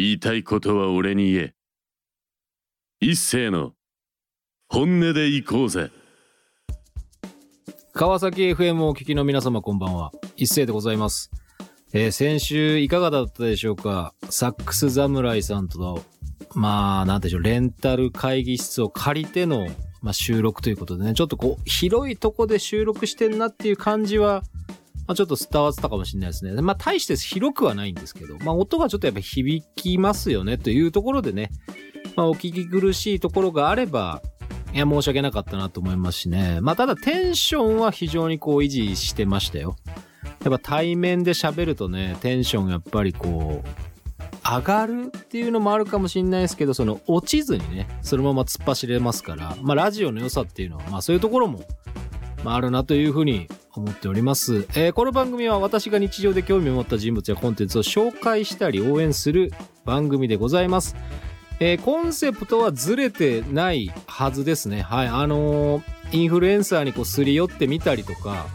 言いたいことは俺に言え。一斉の本音で行こうぜ。川崎 FM をお聞きの皆様こんばんは。一斉でございます。えー先週いかがだったでしょうか？サックス侍さんと、まあ、なんでしょう、レンタル会議室を借りての、まあ、収録ということでね、ちょっとこう、広いとこで収録してんなっていう感じは、まあ、ちょっと伝わってたかもしれないですね。まあ、大して広くはないんですけど、まあ、音がちょっとやっぱ響きますよねというところでね、まあ、お聞き苦しいところがあれば、いや、申し訳なかったなと思いますしね。まあ、ただテンションは非常にこう維持してましたよ。やっぱ対面で喋るとね、テンションやっぱりこう、上がるっていうのもあるかもしれないですけど、その落ちずにね、そのまま突っ走れますから、まあラジオの良さっていうのは、まあそういうところも、まああるなというふうに思っております。えーこの番組は私が日常で興味を持った人物やコンテンツを紹介したり応援する番組でございます。えーコンセプトはずれてないはずですね。はい。あのーインフルエンサーにこうすり寄ってみたりとか、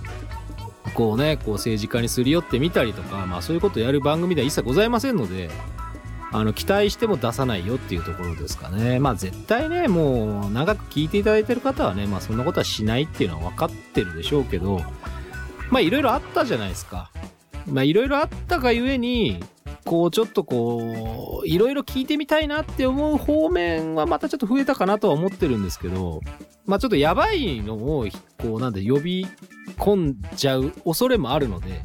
こうね、こう政治家にすり寄ってみたりとか、まあそういうことをやる番組では一切ございませんので、あの、期待しても出さないよっていうところですかね。まあ絶対ね、もう長く聞いていただいてる方はね、まあそんなことはしないっていうのは分かってるでしょうけど、まあいろいろあったじゃないですか。まあいろいろあったがゆえに、こうちょっとこう、いろいろ聞いてみたいなって思う方面はまたちょっと増えたかなとは思ってるんですけど、まあちょっとやばいのを、こうなんで呼び込んじゃう恐れもあるので、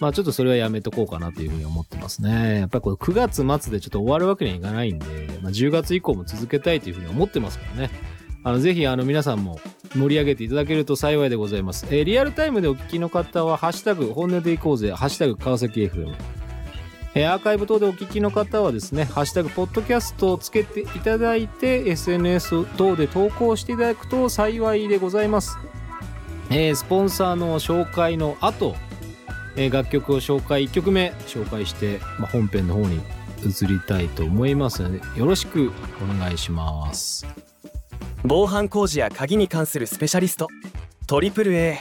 まあちょっとそれはやめとこうかなというふうに思ってますね。やっぱりこれ9月末でちょっと終わるわけにはいかないんで、まあ、10月以降も続けたいというふうに思ってますからね。あの、ぜひあの皆さんも盛り上げていただけると幸いでございます。えーリアルタイムでお聞きの方は、ハッシュタグ、本音でいこうぜ、ハッシュタグ、川崎 FM。えーアーカイブ等でお聞きの方はですね、ハッシュタグ、ポッドキャストをつけていただいて、SNS 等で投稿していただくと幸いでございます。えースポンサーの紹介の後、えー楽曲を紹介1曲目紹介して、まあ、本編の方に移りたいと思いますのでよろしくお願いします。防犯工事や鍵に関するスペシャリストトリプル a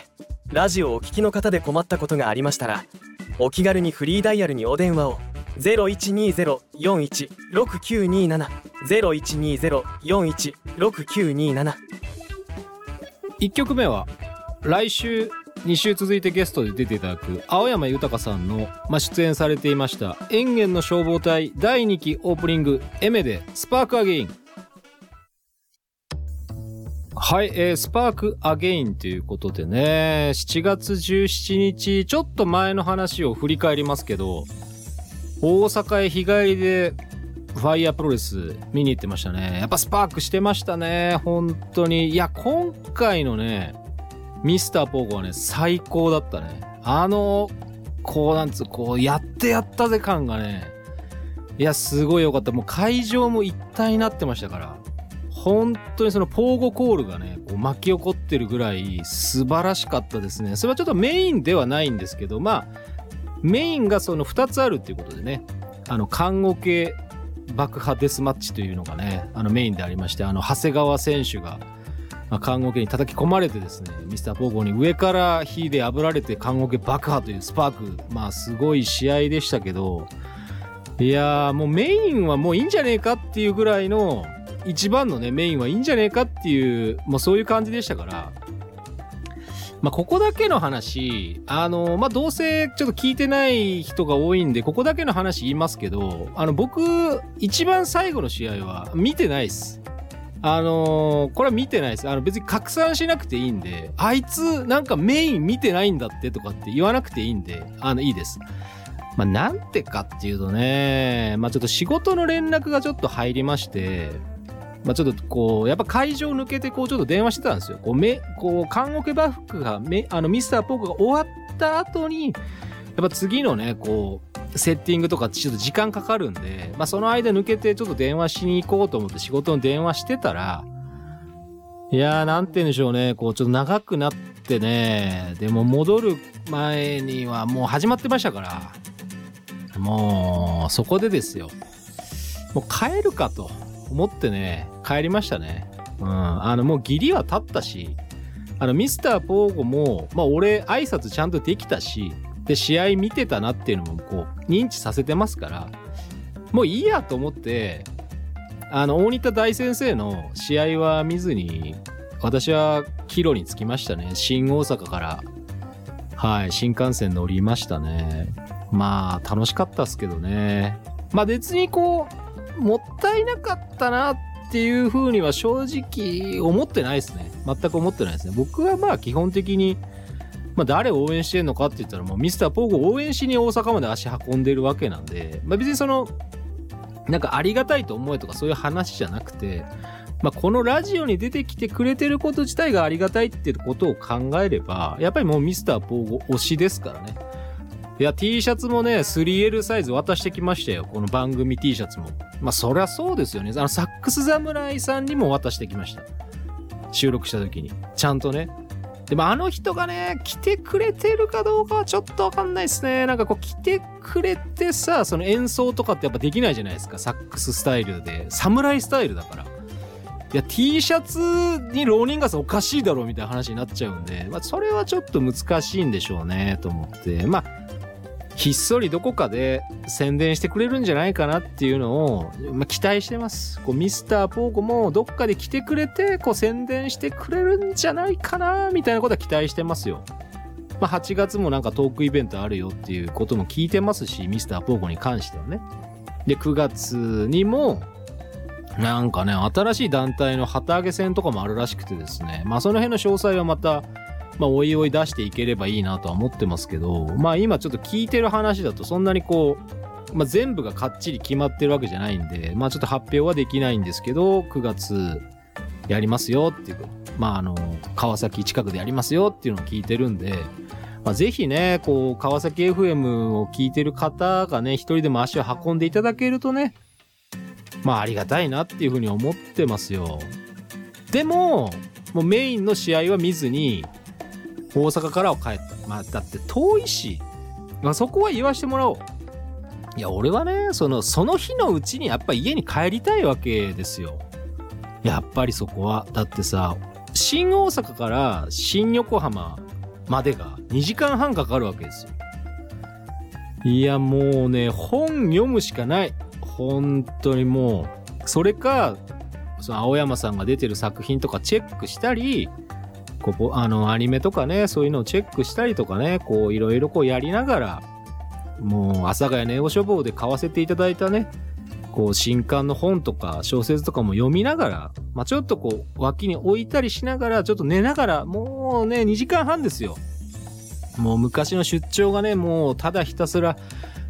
ラジオをお聞きの方で困ったことがありましたらお気軽にフリーダイヤルにお電話を0120-416927 0120-416927 1曲目は来週2週続いてゲストで出ていただく青山豊さんの、まあ、出演されていました「延元の消防隊」第2期オープニング「エメでスパークアゲイン」はい、えースパークアゲインということでね、7月17日、ちょっと前の話を振り返りますけど、大阪へ日帰りで、ファイヤープロレス見に行ってましたね。やっぱスパークしてましたね、本当に。いや、今回のね、ミスターポーゴはね、最高だったね。あの、こうなんつう、こう、やってやったぜ感がね、いや、すごい良かった。もう会場も一体になってましたから。本当にそのポーゴコールがね、こう巻き起こってるぐらい素晴らしかったですね。それはちょっとメインではないんですけど、まあ、メインがその2つあるっていうことでね、あの、看護系爆破デスマッチというのがね、あのメインでありまして、あの、長谷川選手が、まあ、看護系に叩き込まれてですね、ミスターポーゴに上から火で炙られて看護系爆破というスパーク、まあ、すごい試合でしたけど、いやー、もうメインはもういいんじゃねえかっていうぐらいの、一番のね、メインはいいんじゃねえかっていう、もうそういう感じでしたから、まあ、ここだけの話、あの、まあ、どうせちょっと聞いてない人が多いんで、ここだけの話言いますけど、あの、僕、一番最後の試合は見てないっす。あのこれは見てないです。あの、別に拡散しなくていいんで、あいつ、なんかメイン見てないんだってとかって言わなくていいんで、あの、いいです。まあ、なんてかっていうとね、まあ、ちょっと仕事の連絡がちょっと入りまして、まあ、ちょっとこう、やっぱ会場抜けて、こう、ちょっと電話してたんですよ。こう、め、こう、看護バックが、め、あの、ミスターポークが終わった後に、やっぱ次のね、こう、セッティングとかちょっと時間かかるんで、まあ、その間抜けてちょっと電話しに行こうと思って仕事の電話してたら、いやー、なんて言うんでしょうね、こう、ちょっと長くなってね、でも戻る前にはもう始まってましたから、もう、そこでですよ。もう帰るかと思ってね、帰りましたね。うん。あの、もう義理は立ったし、あの、ミスターポーゴも、まあ、俺、挨拶ちゃんとできたし、で、試合見てたなっていうのも、こう、認知させてますから、もういいやと思って、あの、大仁田大先生の試合は見ずに、私は帰路に着きましたね。新大阪から、はい、新幹線乗りましたね。まあ、楽しかったっすけどね。まあ別にこう、もったいなかったなっていう風には正直思ってないですね。全く思ってないですね。僕はまあ基本的に、まあ誰を応援してんのかって言ったらもうミスターポーゴを応援しに大阪まで足運んでるわけなんで、まあ別にその、なんかありがたいと思えとかそういう話じゃなくて、まあこのラジオに出てきてくれてること自体がありがたいってことを考えれば、やっぱりもうミスターポーゴ推しですからね。いや、T シャツもね、3L サイズ渡してきましたよ。この番組 T シャツも。まあ、そりゃそうですよね。あの、サックス侍さんにも渡してきました。収録した時に。ちゃんとね。でもあの人がね、来てくれてるかどうかはちょっとわかんないですね。なんかこう来てくれてさ、その演奏とかってやっぱできないじゃないですか。サックススタイルで。侍スタイルだから。いや、T シャツにローニンガスおかしいだろうみたいな話になっちゃうんで、まあ、それはちょっと難しいんでしょうね、と思って。まあ、ひっそりどこかで宣伝してくれるんじゃないかなっていうのを、まあ、期待してます。こうミスターポーコもどっかで来てくれて、こう宣伝してくれるんじゃないかなみたいなことは期待してますよ。まあ、8月もなんかトークイベントあるよっていうことも聞いてますし、ミスターポーコに関してはね。で、9月にも、なんかね、新しい団体の旗揚げ戦とかもあるらしくてですね。まあ、その辺の詳細はまた、まあ、おいおい出していければいいなとは思ってますけど、まあ、今ちょっと聞いてる話だと、そんなにこう、まあ、全部がかっちり決まってるわけじゃないんで、まあ、ちょっと発表はできないんですけど、9月やりますよっていう、まあ、あの、川崎近くでやりますよっていうのを聞いてるんで、まあ、ぜひね、こう、川崎 FM を聞いてる方がね、一人でも足を運んでいただけるとね、まあ、ありがたいなっていうふうに思ってますよ。でも、もうメインの試合は見ずに、大阪からは帰った。まあ、だって遠いし、まあ、そこは言わしてもらおう。いや、俺はね、その、その日のうちにやっぱ家に帰りたいわけですよ。やっぱりそこは。だってさ、新大阪から新横浜までが2時間半かかるわけですよ。いや、もうね、本読むしかない。本当にもう、それか、その青山さんが出てる作品とかチェックしたり、ここ、あの、アニメとかね、そういうのをチェックしたりとかね、こう、いろいろこうやりながら、もう、阿佐ヶ谷ネオ書房で買わせていただいたね、こう、新刊の本とか小説とかも読みながら、まあ、ちょっとこう、脇に置いたりしながら、ちょっと寝ながら、もうね、2時間半ですよ。もう昔の出張がね、もう、ただひたすら、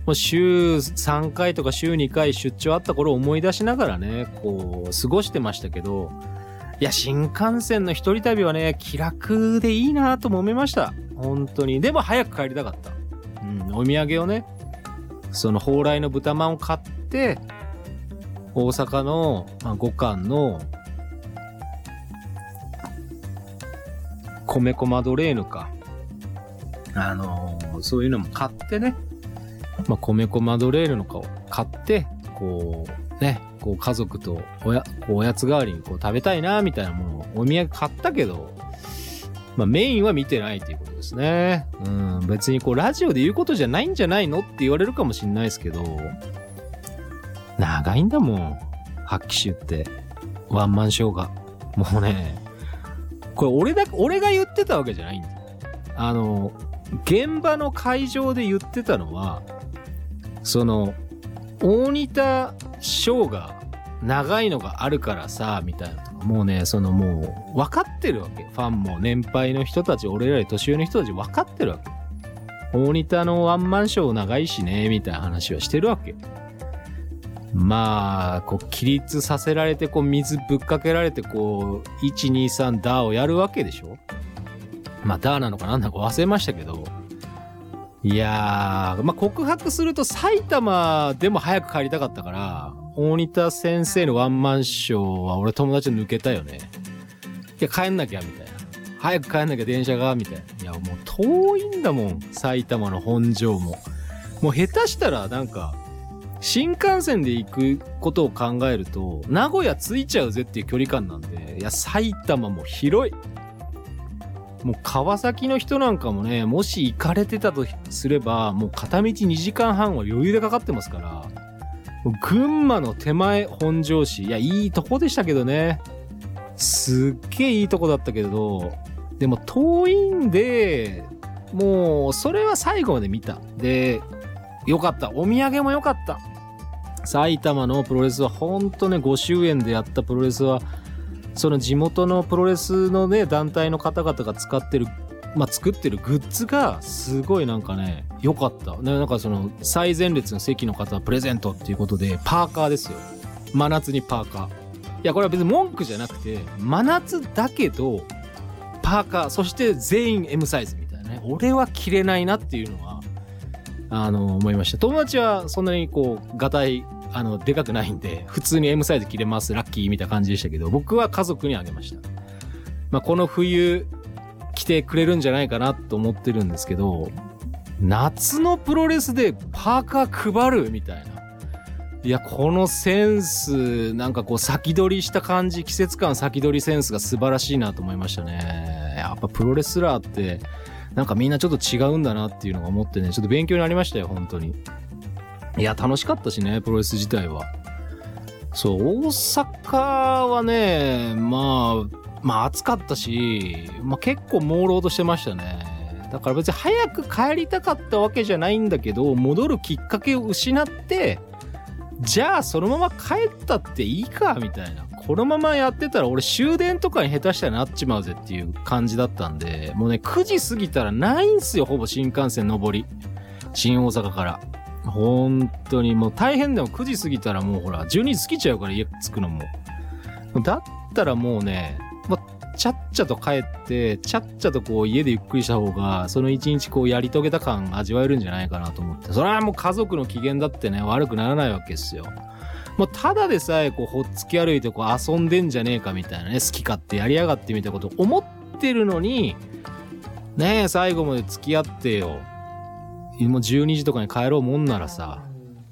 もう週3回とか週2回出張あった頃を思い出しながらね、こう、過ごしてましたけど、いや、新幹線の一人旅はね、気楽でいいなとも思いました。本当に。でも早く帰りたかった。うん、お土産をね、その蓬莱の豚まんを買って、大阪の、まあ、五感の、米粉マドレーヌか。あのーそういうのも買ってね、まあ、米粉マドレーヌのかを買って、こう、ね、こう家族とおや、おやつ代わりにこう食べたいな、みたいなものをお土産買ったけど、まあメインは見てないっていうことですね。うん、別にこうラジオで言うことじゃないんじゃないのって言われるかもしんないですけど、長いんだもん。発揮集って。ワンマンショーが。もうね、これ俺だ、俺が言ってたわけじゃないんだ。あの、現場の会場で言ってたのは、その、大仁田ショーが長いのがあるからさ、みたいなとか。もうね、そのもう、分かってるわけ。ファンも年配の人たち、俺らより年上の人たち分かってるわけ。大仁田のワンマンショー長いしね、みたいな話はしてるわけ。まあ、こう、起立させられて、こう、水ぶっかけられて、こう、1、2、3、ダーをやるわけでしょまあ、ダーなのかなんだか忘れましたけど。いやー、まあ、告白すると埼玉でも早く帰りたかったから、大仁田先生のワンマンショーは俺友達抜けたよね。いや、帰んなきゃ、みたいな。早く帰んなきゃ電車が、みたいな。いや、もう遠いんだもん。埼玉の本庄も。もう下手したら、なんか、新幹線で行くことを考えると、名古屋着いちゃうぜっていう距離感なんで、いや、埼玉も広い。もう川崎の人なんかもね、もし行かれてたとすれば、もう片道2時間半は余裕でかかってますから、群馬の手前本庄市。いや、いいとこでしたけどね。すっげえいいとこだったけど、でも遠いんで、もう、それは最後まで見た。で、よかった。お土産もよかった。埼玉のプロレスはほんとね、5周年でやったプロレスは、その地元のプロレスのね、団体の方々が使ってる、まあ、作ってるグッズが、すごいなんかね、良かった。ね、なんかその、最前列の席の方はプレゼントっていうことで、パーカーですよ。真夏にパーカー。いや、これは別に文句じゃなくて、真夏だけど、パーカー、そして全員 M サイズみたいなね。俺は着れないなっていうのは、あの、思いました。友達はそんなにこう、がたい、あの、でかくないんで、普通に M サイズ着れます、ラッキーみたいな感じでしたけど、僕は家族にあげました。まあ、この冬、着てくれるんじゃないかなと思ってるんですけど、夏のプロレスでパーカー配るみたいな。いや、このセンス、なんかこう先取りした感じ、季節感先取りセンスが素晴らしいなと思いましたね。やっぱプロレスラーって、なんかみんなちょっと違うんだなっていうのが思ってね、ちょっと勉強になりましたよ、本当に。いや、楽しかったしね、プロレス自体は。そう、大阪はね、まあ、まあ暑かったし、まあ結構朦朧としてましたね。だから別に早く帰りたかったわけじゃないんだけど、戻るきっかけを失って、じゃあそのまま帰ったっていいか、みたいな。このままやってたら俺終電とかに下手したらなっちまうぜっていう感じだったんで、もうね、9時過ぎたらないんすよ、ほぼ新幹線上り。新大阪から。本当にもう大変でも9時過ぎたらもうほら、12時過ぎちゃうから家着くのも。だったらもうね、まあ、ちゃっちゃと帰って、ちゃっちゃとこう家でゆっくりした方が、その一日こうやり遂げた感味わえるんじゃないかなと思って。それはもう家族の機嫌だってね、悪くならないわけですよ。もうただでさえこうほっつき歩いてこう遊んでんじゃねえかみたいなね、好き勝手やりやがってみたいなこと思ってるのに、ねえ、最後まで付き合ってよ。もう12時とかに帰ろうもんならさ、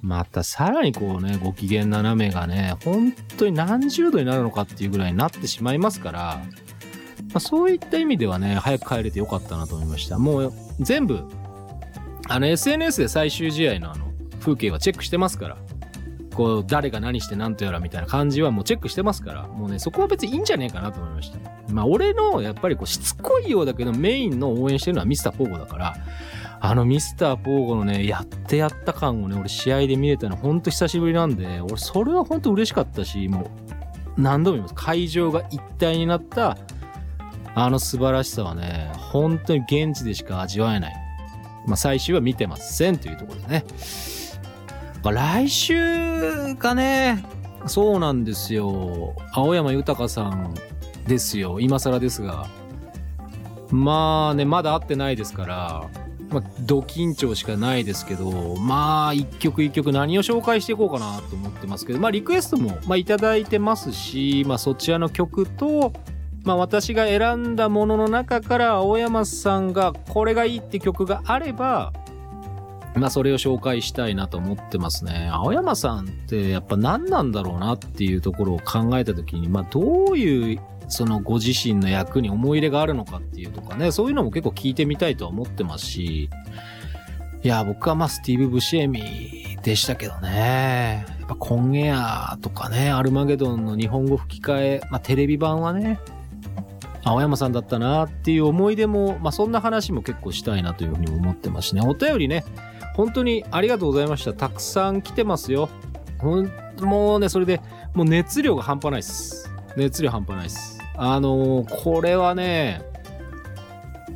またさらにこうね、ご機嫌斜めがね、本当に何十度になるのかっていうぐらいになってしまいますから、まあ、そういった意味ではね、早く帰れてよかったなと思いました。もう全部、あの SNS で最終試合のあの風景はチェックしてますから、こう誰が何して何とやらみたいな感じはもうチェックしてますから、もうね、そこは別にいいんじゃねえかなと思いました。まあ俺のやっぱりこうしつこいようだけどメインの応援してるのはミスターポーゴだから、あのミスターポーゴのね、やってやった感をね、俺試合で見れたのほんと久しぶりなんで、俺それはほんと嬉しかったし、もう何度も言います。会場が一体になったあの素晴らしさはね、本当に現地でしか味わえない。まあ最終は見てませんというところでね。まあ来週がね、そうなんですよ。青山豊さんですよ。今更ですが。まあね、まだ会ってないですから、まあ、ド緊張しかないですけど、まあ、一曲一曲何を紹介していこうかなと思ってますけど、まあ、リクエストも、まあ、いただいてますし、まあ、そちらの曲と、まあ、私が選んだものの中から、青山さんがこれがいいって曲があれば、まあ、それを紹介したいなと思ってますね。青山さんってやっぱ何なんだろうなっていうところを考えたときに、まあ、どういうそのご自身の役に思い入れがあるのかっていうとかね、そういうのも結構聞いてみたいとは思ってますし、いや、僕はまあスティーブ・ブシエミでしたけどね。やっぱコンエアとかね、アルマゲドンの日本語吹き替え、まあテレビ版はね、青山さんだったなっていう思い出も、まあそんな話も結構したいなというふうに思ってますしね。お便りね、本当にありがとうございました。たくさん来てますよ。ほんもうね、それで、もう熱量が半端ないです。熱量半端ないです。あのーこれはね、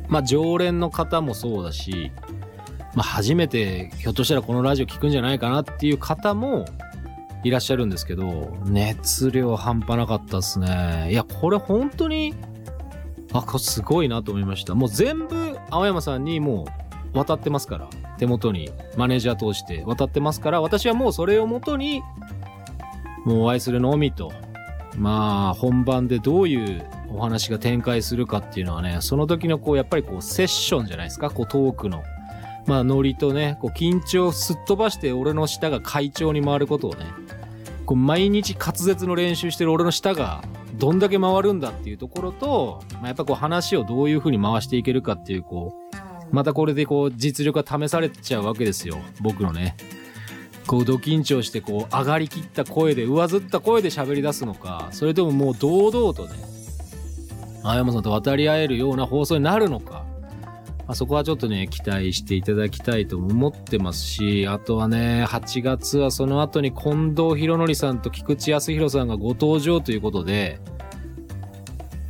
まあ常連の方もそうだし、まあ初めてひょっとしたらこのラジオ聞くんじゃないかなっていう方もいらっしゃるんですけど、熱量半端なかったですね。いや、これ本当に、あ、これすごいなと思いました。もう全部青山さんにもう渡ってますから。手元にマネージャー通して渡ってますから、私はもうそれをもとに、もうお会いするのみと、まあ、本番でどういうお話が展開するかっていうのはね、その時のこう、やっぱりこう、セッションじゃないですか、こう、トークの。まあ、ノリとね、こう、緊張をすっ飛ばして俺の舌が会長に回ることをね、こう、毎日滑舌の練習してる俺の舌が、どんだけ回るんだっていうところと、まあ、やっぱこう、話をどういう風に回していけるかっていう、こう、またこれでこう、実力が試されちゃうわけですよ、僕のね。こうド緊張してこう上がりきった声で上ずった声で喋り出すのかそれとももう堂々とね青山さんと渡り合えるような放送になるのか、まあ、そこはちょっとね期待していただきたいと思ってますしあとはね8月はその後に近藤博則さんと菊池康弘さんがご登場ということで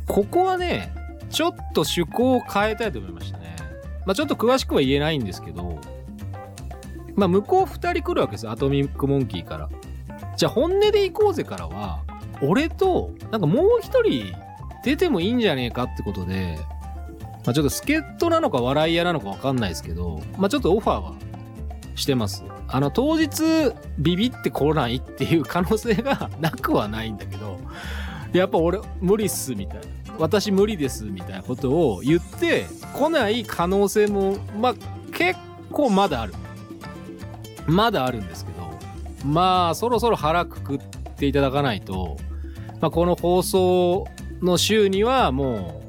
ここはねちょっと趣向を変えたいと思いましたね。まあちょっと詳しくは言えないんですけど、まあ向こう2人来るわけですよ。アトミックモンキーから。じゃあ本音で行こうぜからは、俺と、なんかもう一人出てもいいんじゃねえかってことで、まあちょっと助っ人なのか笑い屋なのかわかんないですけど、まあちょっとオファーはしてます。あの当日ビビって来ないっていう可能性が なくはないんだけど、やっぱ俺無理っすみたいな。私無理ですみたいなことを言って来ない可能性もまあ結構まだあるまだあるんですけどまあそろそろ腹くくっていただかないと、まあ、この放送の週にはも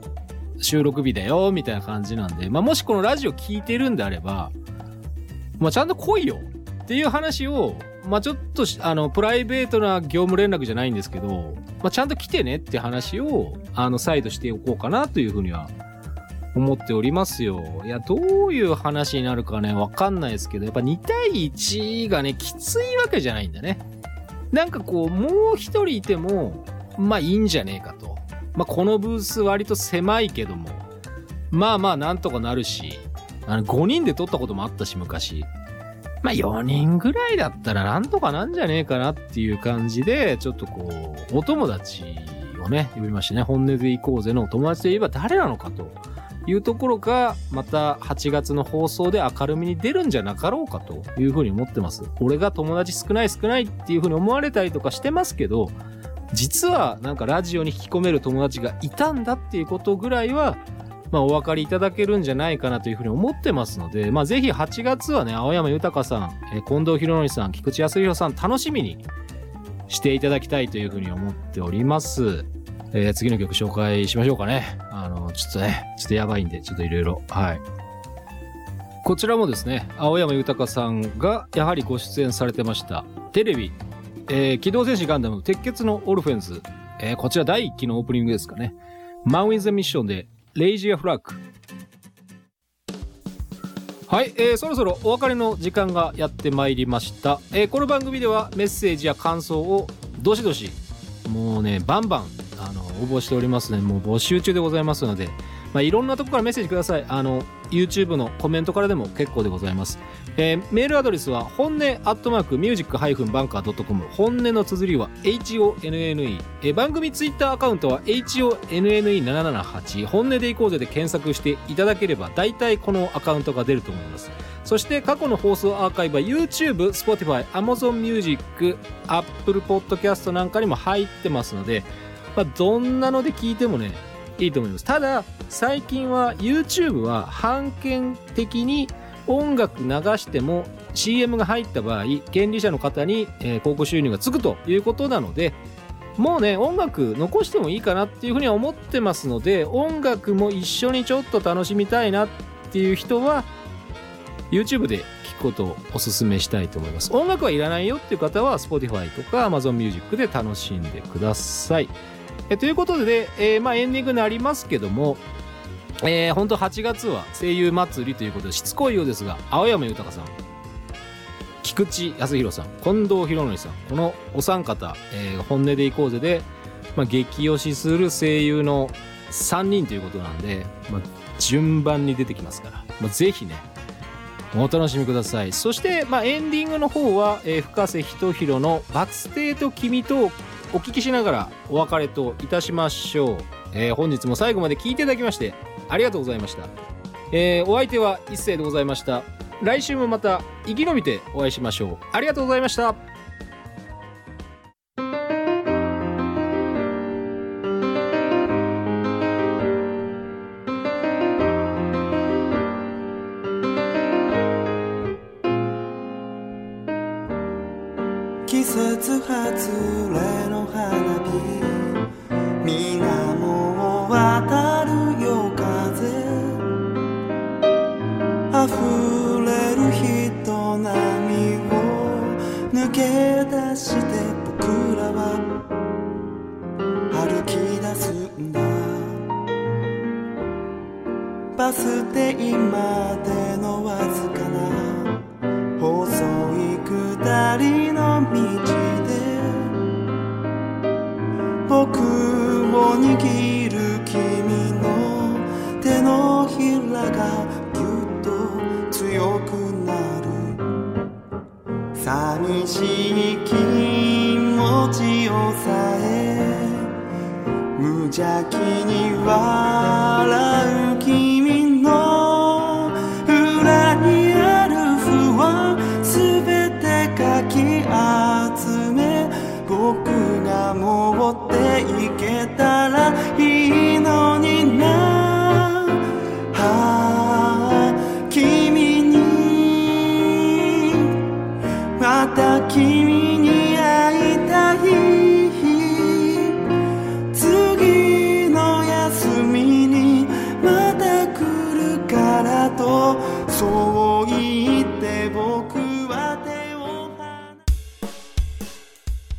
う収録日だよみたいな感じなんで、まあ、もしこのラジオ聞いてるんであれば、まあ、ちゃんと来いよっていう話をまあちょっとあのプライベートな業務連絡じゃないんですけど、まあ、ちゃんと来てねって話をあの再度しておこうかなというふうには思っておりますよ。いや、どういう話になるかね、わかんないですけど、やっぱ2対1がね、きついわけじゃないんだね。なんかこう、もう一人いても、まあいいんじゃねえかと。まあこのブース割と狭いけども、まあまあなんとかなるし、あの5人で撮ったこともあったし、昔。まあ4人ぐらいだったらなんとかなんじゃねえかなっていう感じで、ちょっとこう、お友達をね、呼びましてね、本音で行こうぜのお友達といえば誰なのかというところが、また8月の放送で明るみに出るんじゃなかろうかというふうに思ってます。俺が友達少ない少ないっていうふうに思われたりとかしてますけど、実はなんかラジオに引き込める友達がいたんだっていうことぐらいは、まあ、お分かりいただけるんじゃないかなというふうに思ってますので、まあ、ぜひ8月はね、青山豊さん、近藤博則さん、菊池康弘さん、楽しみにしていただきたいというふうに思っております。えー次の曲紹介しましょうかね。ちょっとね、ちょっとやばいんで、ちょっといろいろ。はい。こちらもですね、青山豊さんがやはりご出演されてました、テレビ、えー機動戦士ガンダムの鉄血のオルフェンズ、えーこちら第1期のオープニングですかね。マン・ウィズ・ミッションで、レイジア・フラッグ。はい、えーそろそろお別れの時間がやってまいりました、えーこの番組ではメッセージや感想をどしどしもうねバンバンあの応募しておりますね。もう募集中でございますので、まあ、いろんなとこからメッセージください。あの YouTube のコメントからでも結構でございます、えーメールアドレスは本音アットマークミュージックハイフンバンカー .com 本音の綴りは HONNE、えー番組ツイッターアカウントは HONNE778 本音でいこうぜで検索していただければ大体このアカウントが出ると思います。そして過去の放送アーカイブは YouTube、Spotify、Amazon Music、Apple Podcast なんかにも入ってますので、まあ、どんなので聞いてもね、いいと思います。ただ、最近は YouTube は版権的に音楽流しても CM が入った場合、権利者の方に、えー広告収入がつくということなので、もうね、音楽残してもいいかなっていうふうには思ってますので、音楽も一緒にちょっと楽しみたいなっていう人は、YouTube で聞くことをお勧めしたいと思います。音楽はいらないよっていう方は Spotify とか Amazon Music で楽しんでください。えということで、えーまあエンディングになりますけども、えー、本当8月は声優祭りということでしつこいようですが、青山豊さん、菊池康弘さん、近藤博則さん、このお三方、えー本音でいこうぜで、まあ、激推しする声優の3人ということなんで、まあ、順番に出てきますから、まあ、ぜひね、お楽しみください。そして、まあ、エンディングの方は、えー深瀬仁弘のバツテと君とお聞きしながらお別れといたしましょう。えー本日も最後まで聞いていただきまして、ありがとうございました。えーお相手は一世でございました。来週もまた生き延びてお会いしましょう。ありがとうございました。